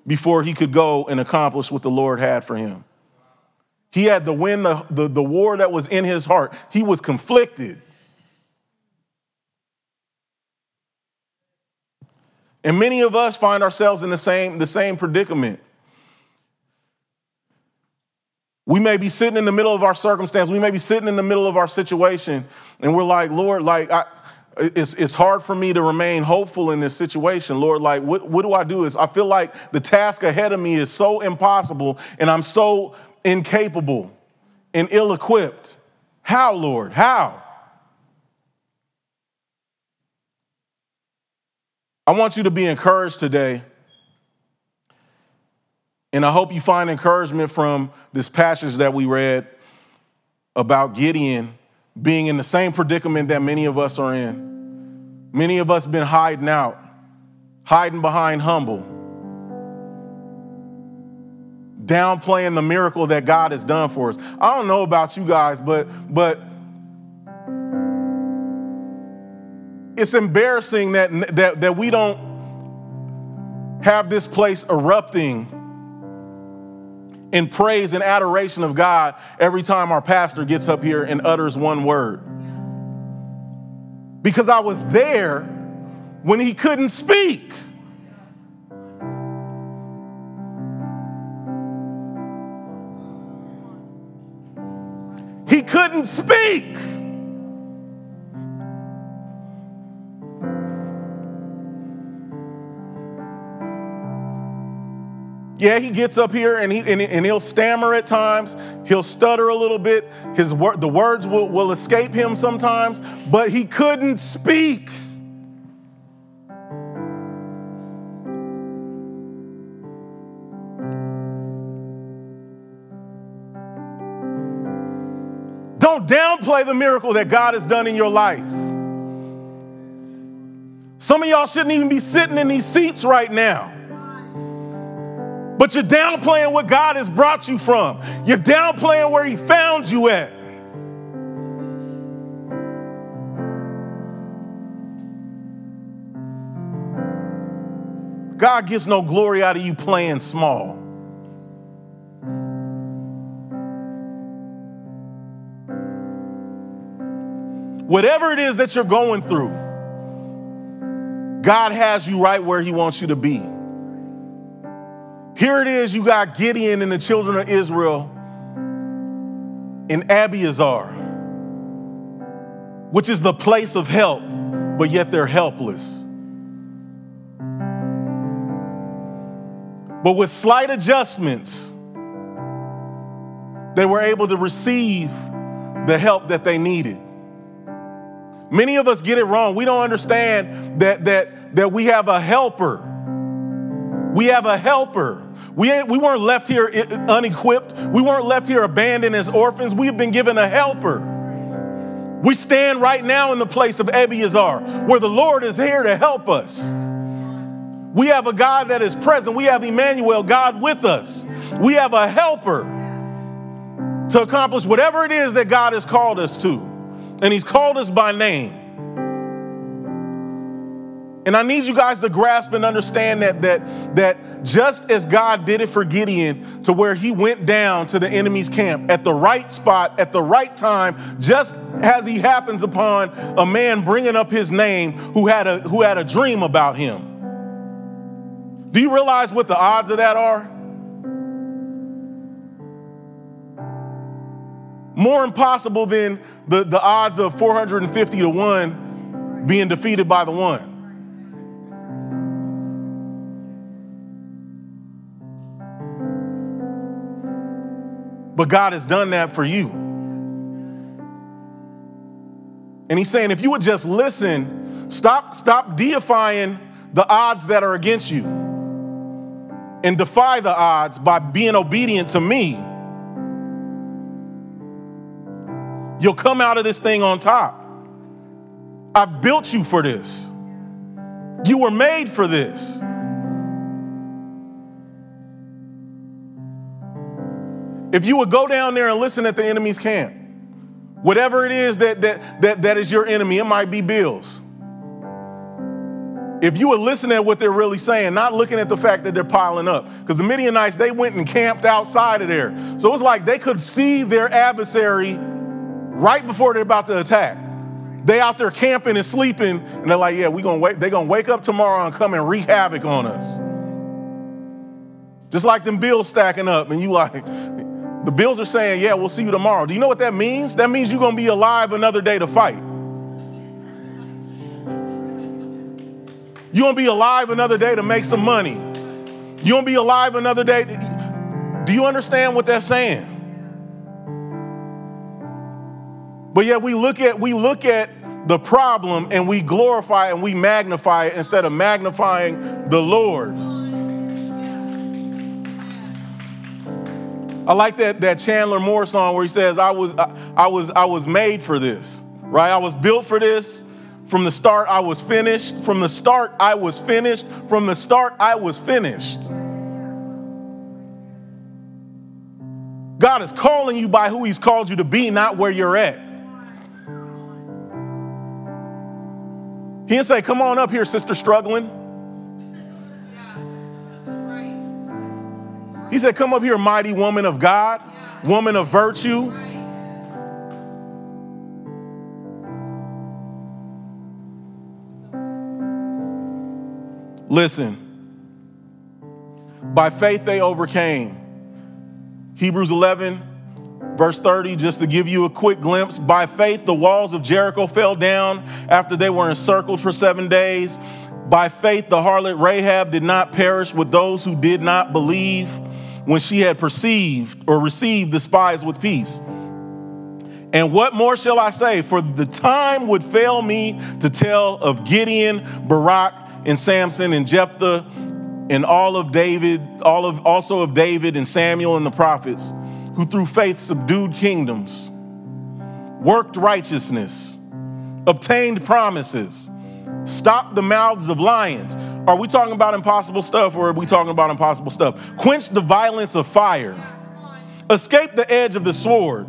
before he could go and accomplish what the Lord had for him. He had to win the, the, the war that was in his heart. He was conflicted. And many of us find ourselves in the same, the same predicament. We may be sitting in the middle of our circumstance, we may be sitting in the middle of our situation, and we're like, Lord, like, I, it's, it's hard for me to remain hopeful in this situation. Lord, like, what, what do I do? Is I feel like the task ahead of me is so impossible and I'm so incapable and ill equipped. How, Lord? How? I want you to be encouraged today. And I hope you find encouragement from this passage that we read about Gideon being in the same predicament that many of us are in. Many of us been hiding out, hiding behind humble, downplaying the miracle that God has done for us. I don't know about you guys, but but it's embarrassing that that, that we don't have this place erupting in praise and adoration of God every time our pastor gets up here and utters one word. Because I was there when he couldn't speak. He couldn't speak. Yeah, he gets up here and, he, and, and, he'll stammer at times. He'll stutter a little bit. His wor- the words will, will escape him sometimes, but he couldn't speak. Don't downplay the miracle that God has done in your life. Some of y'all shouldn't even be sitting in these seats right now. But you're downplaying what God has brought you from. You're downplaying where He found you at. God gets no glory out of you playing small. Whatever it is that you're going through, God has you right where He wants you to be. Here it is, you got Gideon and the children of Israel in Abiezer, which is the place of help, but yet they're helpless. But with slight adjustments, they were able to receive the help that they needed. Many of us get it wrong. We don't understand that, that, that we have a helper. We have a helper. We, ain't, we weren't left here unequipped. We weren't left here abandoned as orphans. We have been given a helper. We stand right now in the place of Abiezer, where the Lord is here to help us. We have a God that is present. We have Emmanuel, God with us. We have a helper to accomplish whatever it is that God has called us to. And He's called us by name. And I need you guys to grasp and understand that, that, that just as God did it for Gideon, to where he went down to the enemy's camp at the right spot, at the right time, just as he happens upon a man bringing up his name who had a, who had a dream about him. Do you realize what the odds of that are? More impossible than the, the odds of 450 to 1 being defeated by the one. But God has done that for you. And he's saying, if you would just listen, stop, stop deifying the odds that are against you and defy the odds by being obedient to me, you'll come out of this thing on top. I've built you for this. You were made for this. If you would go down there and listen at the enemy's camp, whatever it is that, that, that, that is your enemy, it might be bills. If you would listen at what they're really saying, not looking at the fact that they're piling up. Because the Midianites, they went and camped outside of there. So it's like they could see their adversary right before they're about to attack. They out there camping and sleeping, and they're like, yeah, we gonna wake, they're gonna wake up tomorrow and come and wreak havoc on us. Just like them bills stacking up, and you like, the Bills are saying, yeah, we'll see you tomorrow. Do you know what that means? That means you're going to be alive another day to fight. You're going to be alive another day to make some money. You're going to be alive another day. Do you understand what that's saying? But yet we look at we look at the problem and we glorify and we magnify it instead of magnifying the Lord. I like that, that Chandler Moore song where he says, I was, I, I, was, I was made for this, right? I was built for this. From the start, I was finished. From the start, I was finished. From the start, I was finished. God is calling you by who He's called you to be, not where you're at. He didn't say, Come on up here, sister struggling. He said, Come up here, mighty woman of God, woman of virtue. Listen, by faith they overcame. Hebrews 11, Verse 30, just to give you a quick glimpse by faith, the walls of Jericho fell down after they were encircled for seven days. By faith, the harlot Rahab did not perish with those who did not believe when she had perceived or received the spies with peace. And what more shall I say? For the time would fail me to tell of Gideon, Barak, and Samson, and Jephthah, and all of David, all of also of David and Samuel and the prophets who through faith subdued kingdoms, worked righteousness, obtained promises, stopped the mouths of lions. Are we talking about impossible stuff or are we talking about impossible stuff? Quenched the violence of fire, escaped the edge of the sword,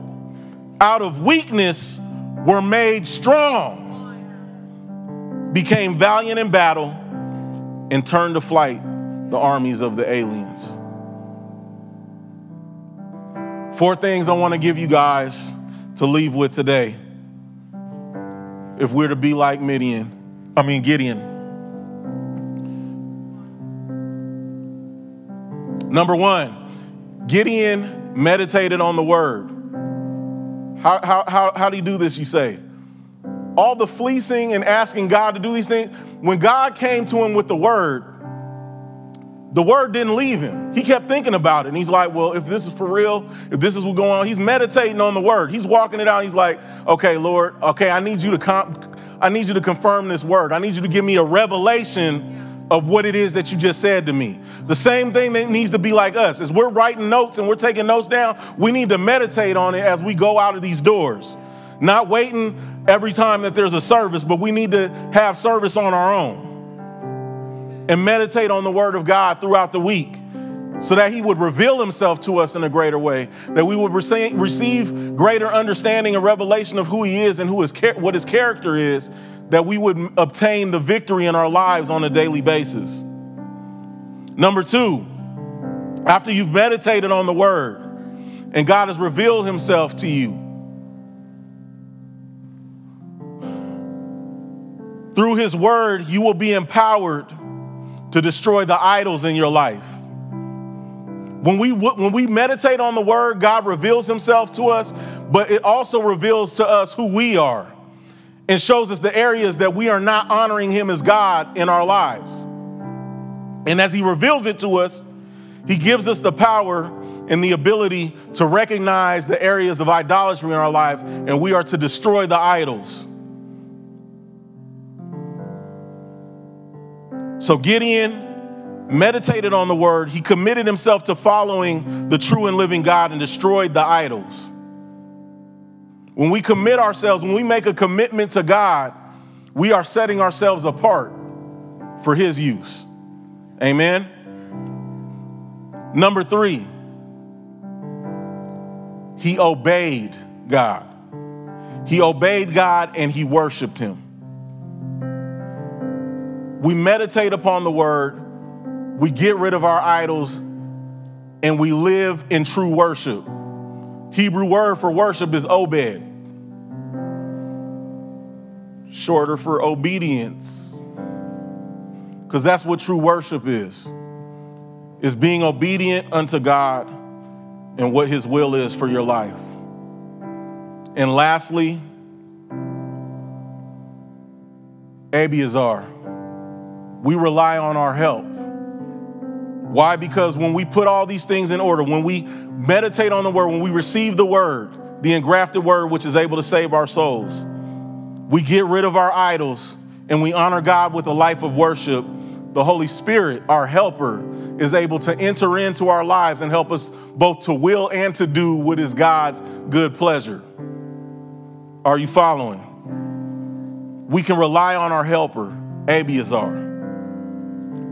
out of weakness were made strong, became valiant in battle, and turned to flight the armies of the aliens. Four things I want to give you guys to leave with today. If we're to be like Midian, I mean Gideon. Number one, Gideon meditated on the word. How, how, how, how do you do this, you say? All the fleecing and asking God to do these things. When God came to him with the word, the word didn't leave him. He kept thinking about it. And he's like, well, if this is for real, if this is what's going on, he's meditating on the word. He's walking it out. He's like, okay, Lord, okay, I need you to com- I need you to confirm this word. I need you to give me a revelation of what it is that you just said to me. The same thing that needs to be like us. is we're writing notes and we're taking notes down, we need to meditate on it as we go out of these doors. Not waiting every time that there's a service, but we need to have service on our own and meditate on the Word of God throughout the week so that He would reveal Himself to us in a greater way, that we would receive greater understanding and revelation of who He is and who his, what His character is, that we would obtain the victory in our lives on a daily basis. Number two, after you've meditated on the Word and God has revealed Himself to you, through His Word, you will be empowered to destroy the idols in your life. When we, when we meditate on the word, God reveals himself to us, but it also reveals to us who we are and shows us the areas that we are not honoring him as God in our lives. And as he reveals it to us, he gives us the power and the ability to recognize the areas of idolatry in our life, and we are to destroy the idols. So Gideon meditated on the word. He committed himself to following the true and living God and destroyed the idols. When we commit ourselves, when we make a commitment to God, we are setting ourselves apart for his use. Amen. Number three, he obeyed God. He obeyed God and he worshiped him. We meditate upon the word, we get rid of our idols, and we live in true worship. Hebrew word for worship is obed, shorter for obedience. Because that's what true worship is. Is being obedient unto God and what his will is for your life. And lastly, Abiezer we rely on our help. Why? Because when we put all these things in order, when we meditate on the word, when we receive the word, the engrafted word which is able to save our souls, we get rid of our idols and we honor God with a life of worship. The Holy Spirit, our helper, is able to enter into our lives and help us both to will and to do what is God's good pleasure. Are you following? We can rely on our helper, Abiezer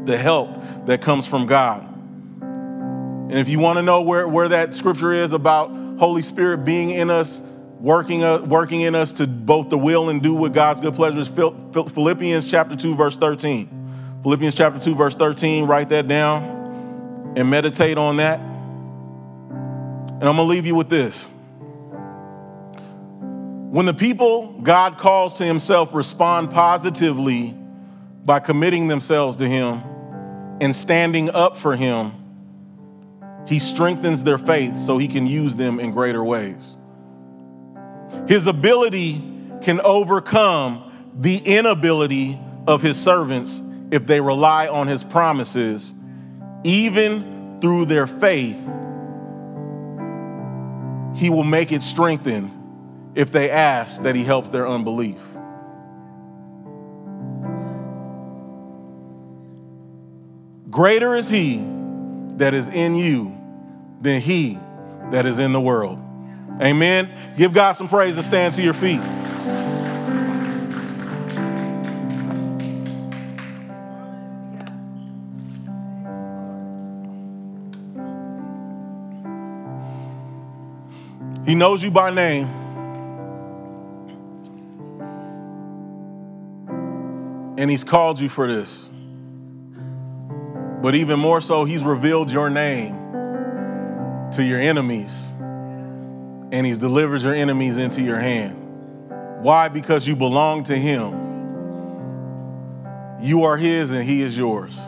the help that comes from God. And if you want to know where, where that scripture is about Holy Spirit being in us, working, uh, working in us to both the will and do what God's good pleasure is, Philippians chapter 2, verse 13. Philippians chapter 2, verse 13, write that down and meditate on that. And I'm going to leave you with this. When the people God calls to himself respond positively by committing themselves to him, and standing up for him, he strengthens their faith so he can use them in greater ways. His ability can overcome the inability of his servants if they rely on his promises, even through their faith. He will make it strengthened if they ask that he helps their unbelief. Greater is he that is in you than he that is in the world. Amen. Give God some praise and stand to your feet. He knows you by name. And he's called you for this. But even more so, he's revealed your name to your enemies, and he's delivered your enemies into your hand. Why? Because you belong to him. You are his, and he is yours.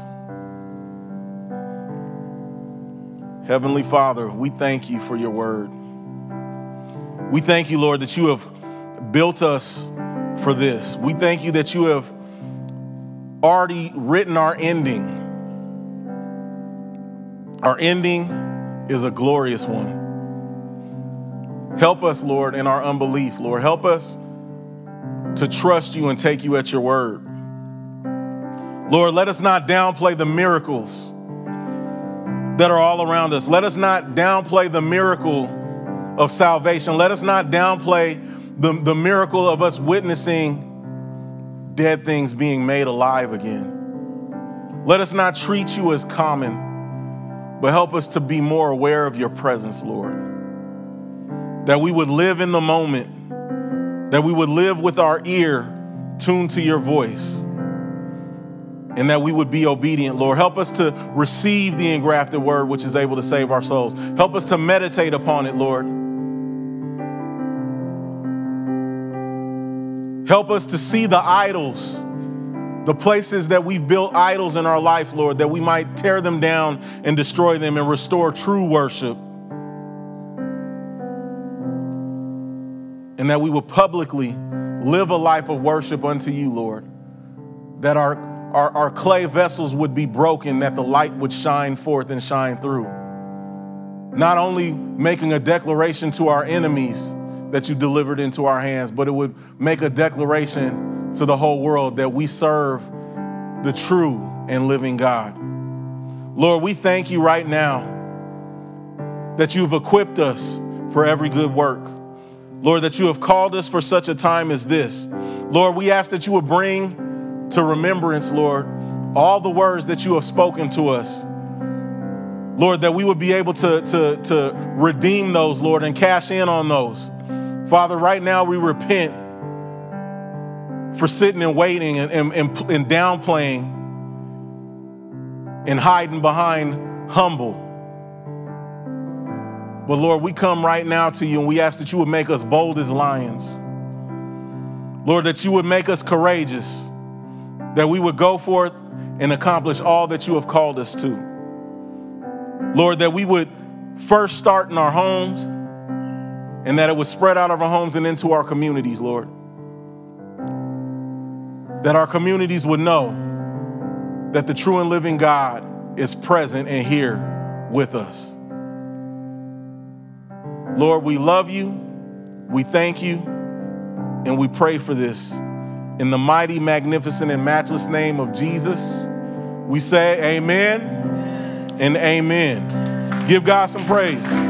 Heavenly Father, we thank you for your word. We thank you, Lord, that you have built us for this. We thank you that you have already written our ending our ending is a glorious one. Help us, Lord, in our unbelief, Lord. Help us to trust you and take you at your word. Lord, let us not downplay the miracles that are all around us. Let us not downplay the miracle of salvation. Let us not downplay the, the miracle of us witnessing dead things being made alive again. Let us not treat you as common but help us to be more aware of your presence, Lord. That we would live in the moment, that we would live with our ear tuned to your voice, and that we would be obedient, Lord. Help us to receive the engrafted word which is able to save our souls. Help us to meditate upon it, Lord. Help us to see the idols the places that we've built idols in our life, Lord, that we might tear them down and destroy them and restore true worship. And that we will publicly live a life of worship unto you, Lord. That our, our, our clay vessels would be broken, that the light would shine forth and shine through. Not only making a declaration to our enemies that you delivered into our hands, but it would make a declaration to the whole world that we serve the true and living God. Lord, we thank you right now that you've equipped us for every good work. Lord, that you have called us for such a time as this. Lord, we ask that you would bring to remembrance, Lord, all the words that you have spoken to us. Lord, that we would be able to, to, to redeem those, Lord, and cash in on those. Father, right now we repent for sitting and waiting and, and, and, and downplaying and hiding behind humble. But Lord, we come right now to you and we ask that you would make us bold as lions. Lord, that you would make us courageous, that we would go forth and accomplish all that you have called us to. Lord, that we would first start in our homes and that it would spread out of our homes and into our communities, Lord that our communities would know that the true and living God is present and here with us. Lord, we love you, we thank you, and we pray for this. In the mighty, magnificent, and matchless name of Jesus, we say amen, and amen. Give God some praise.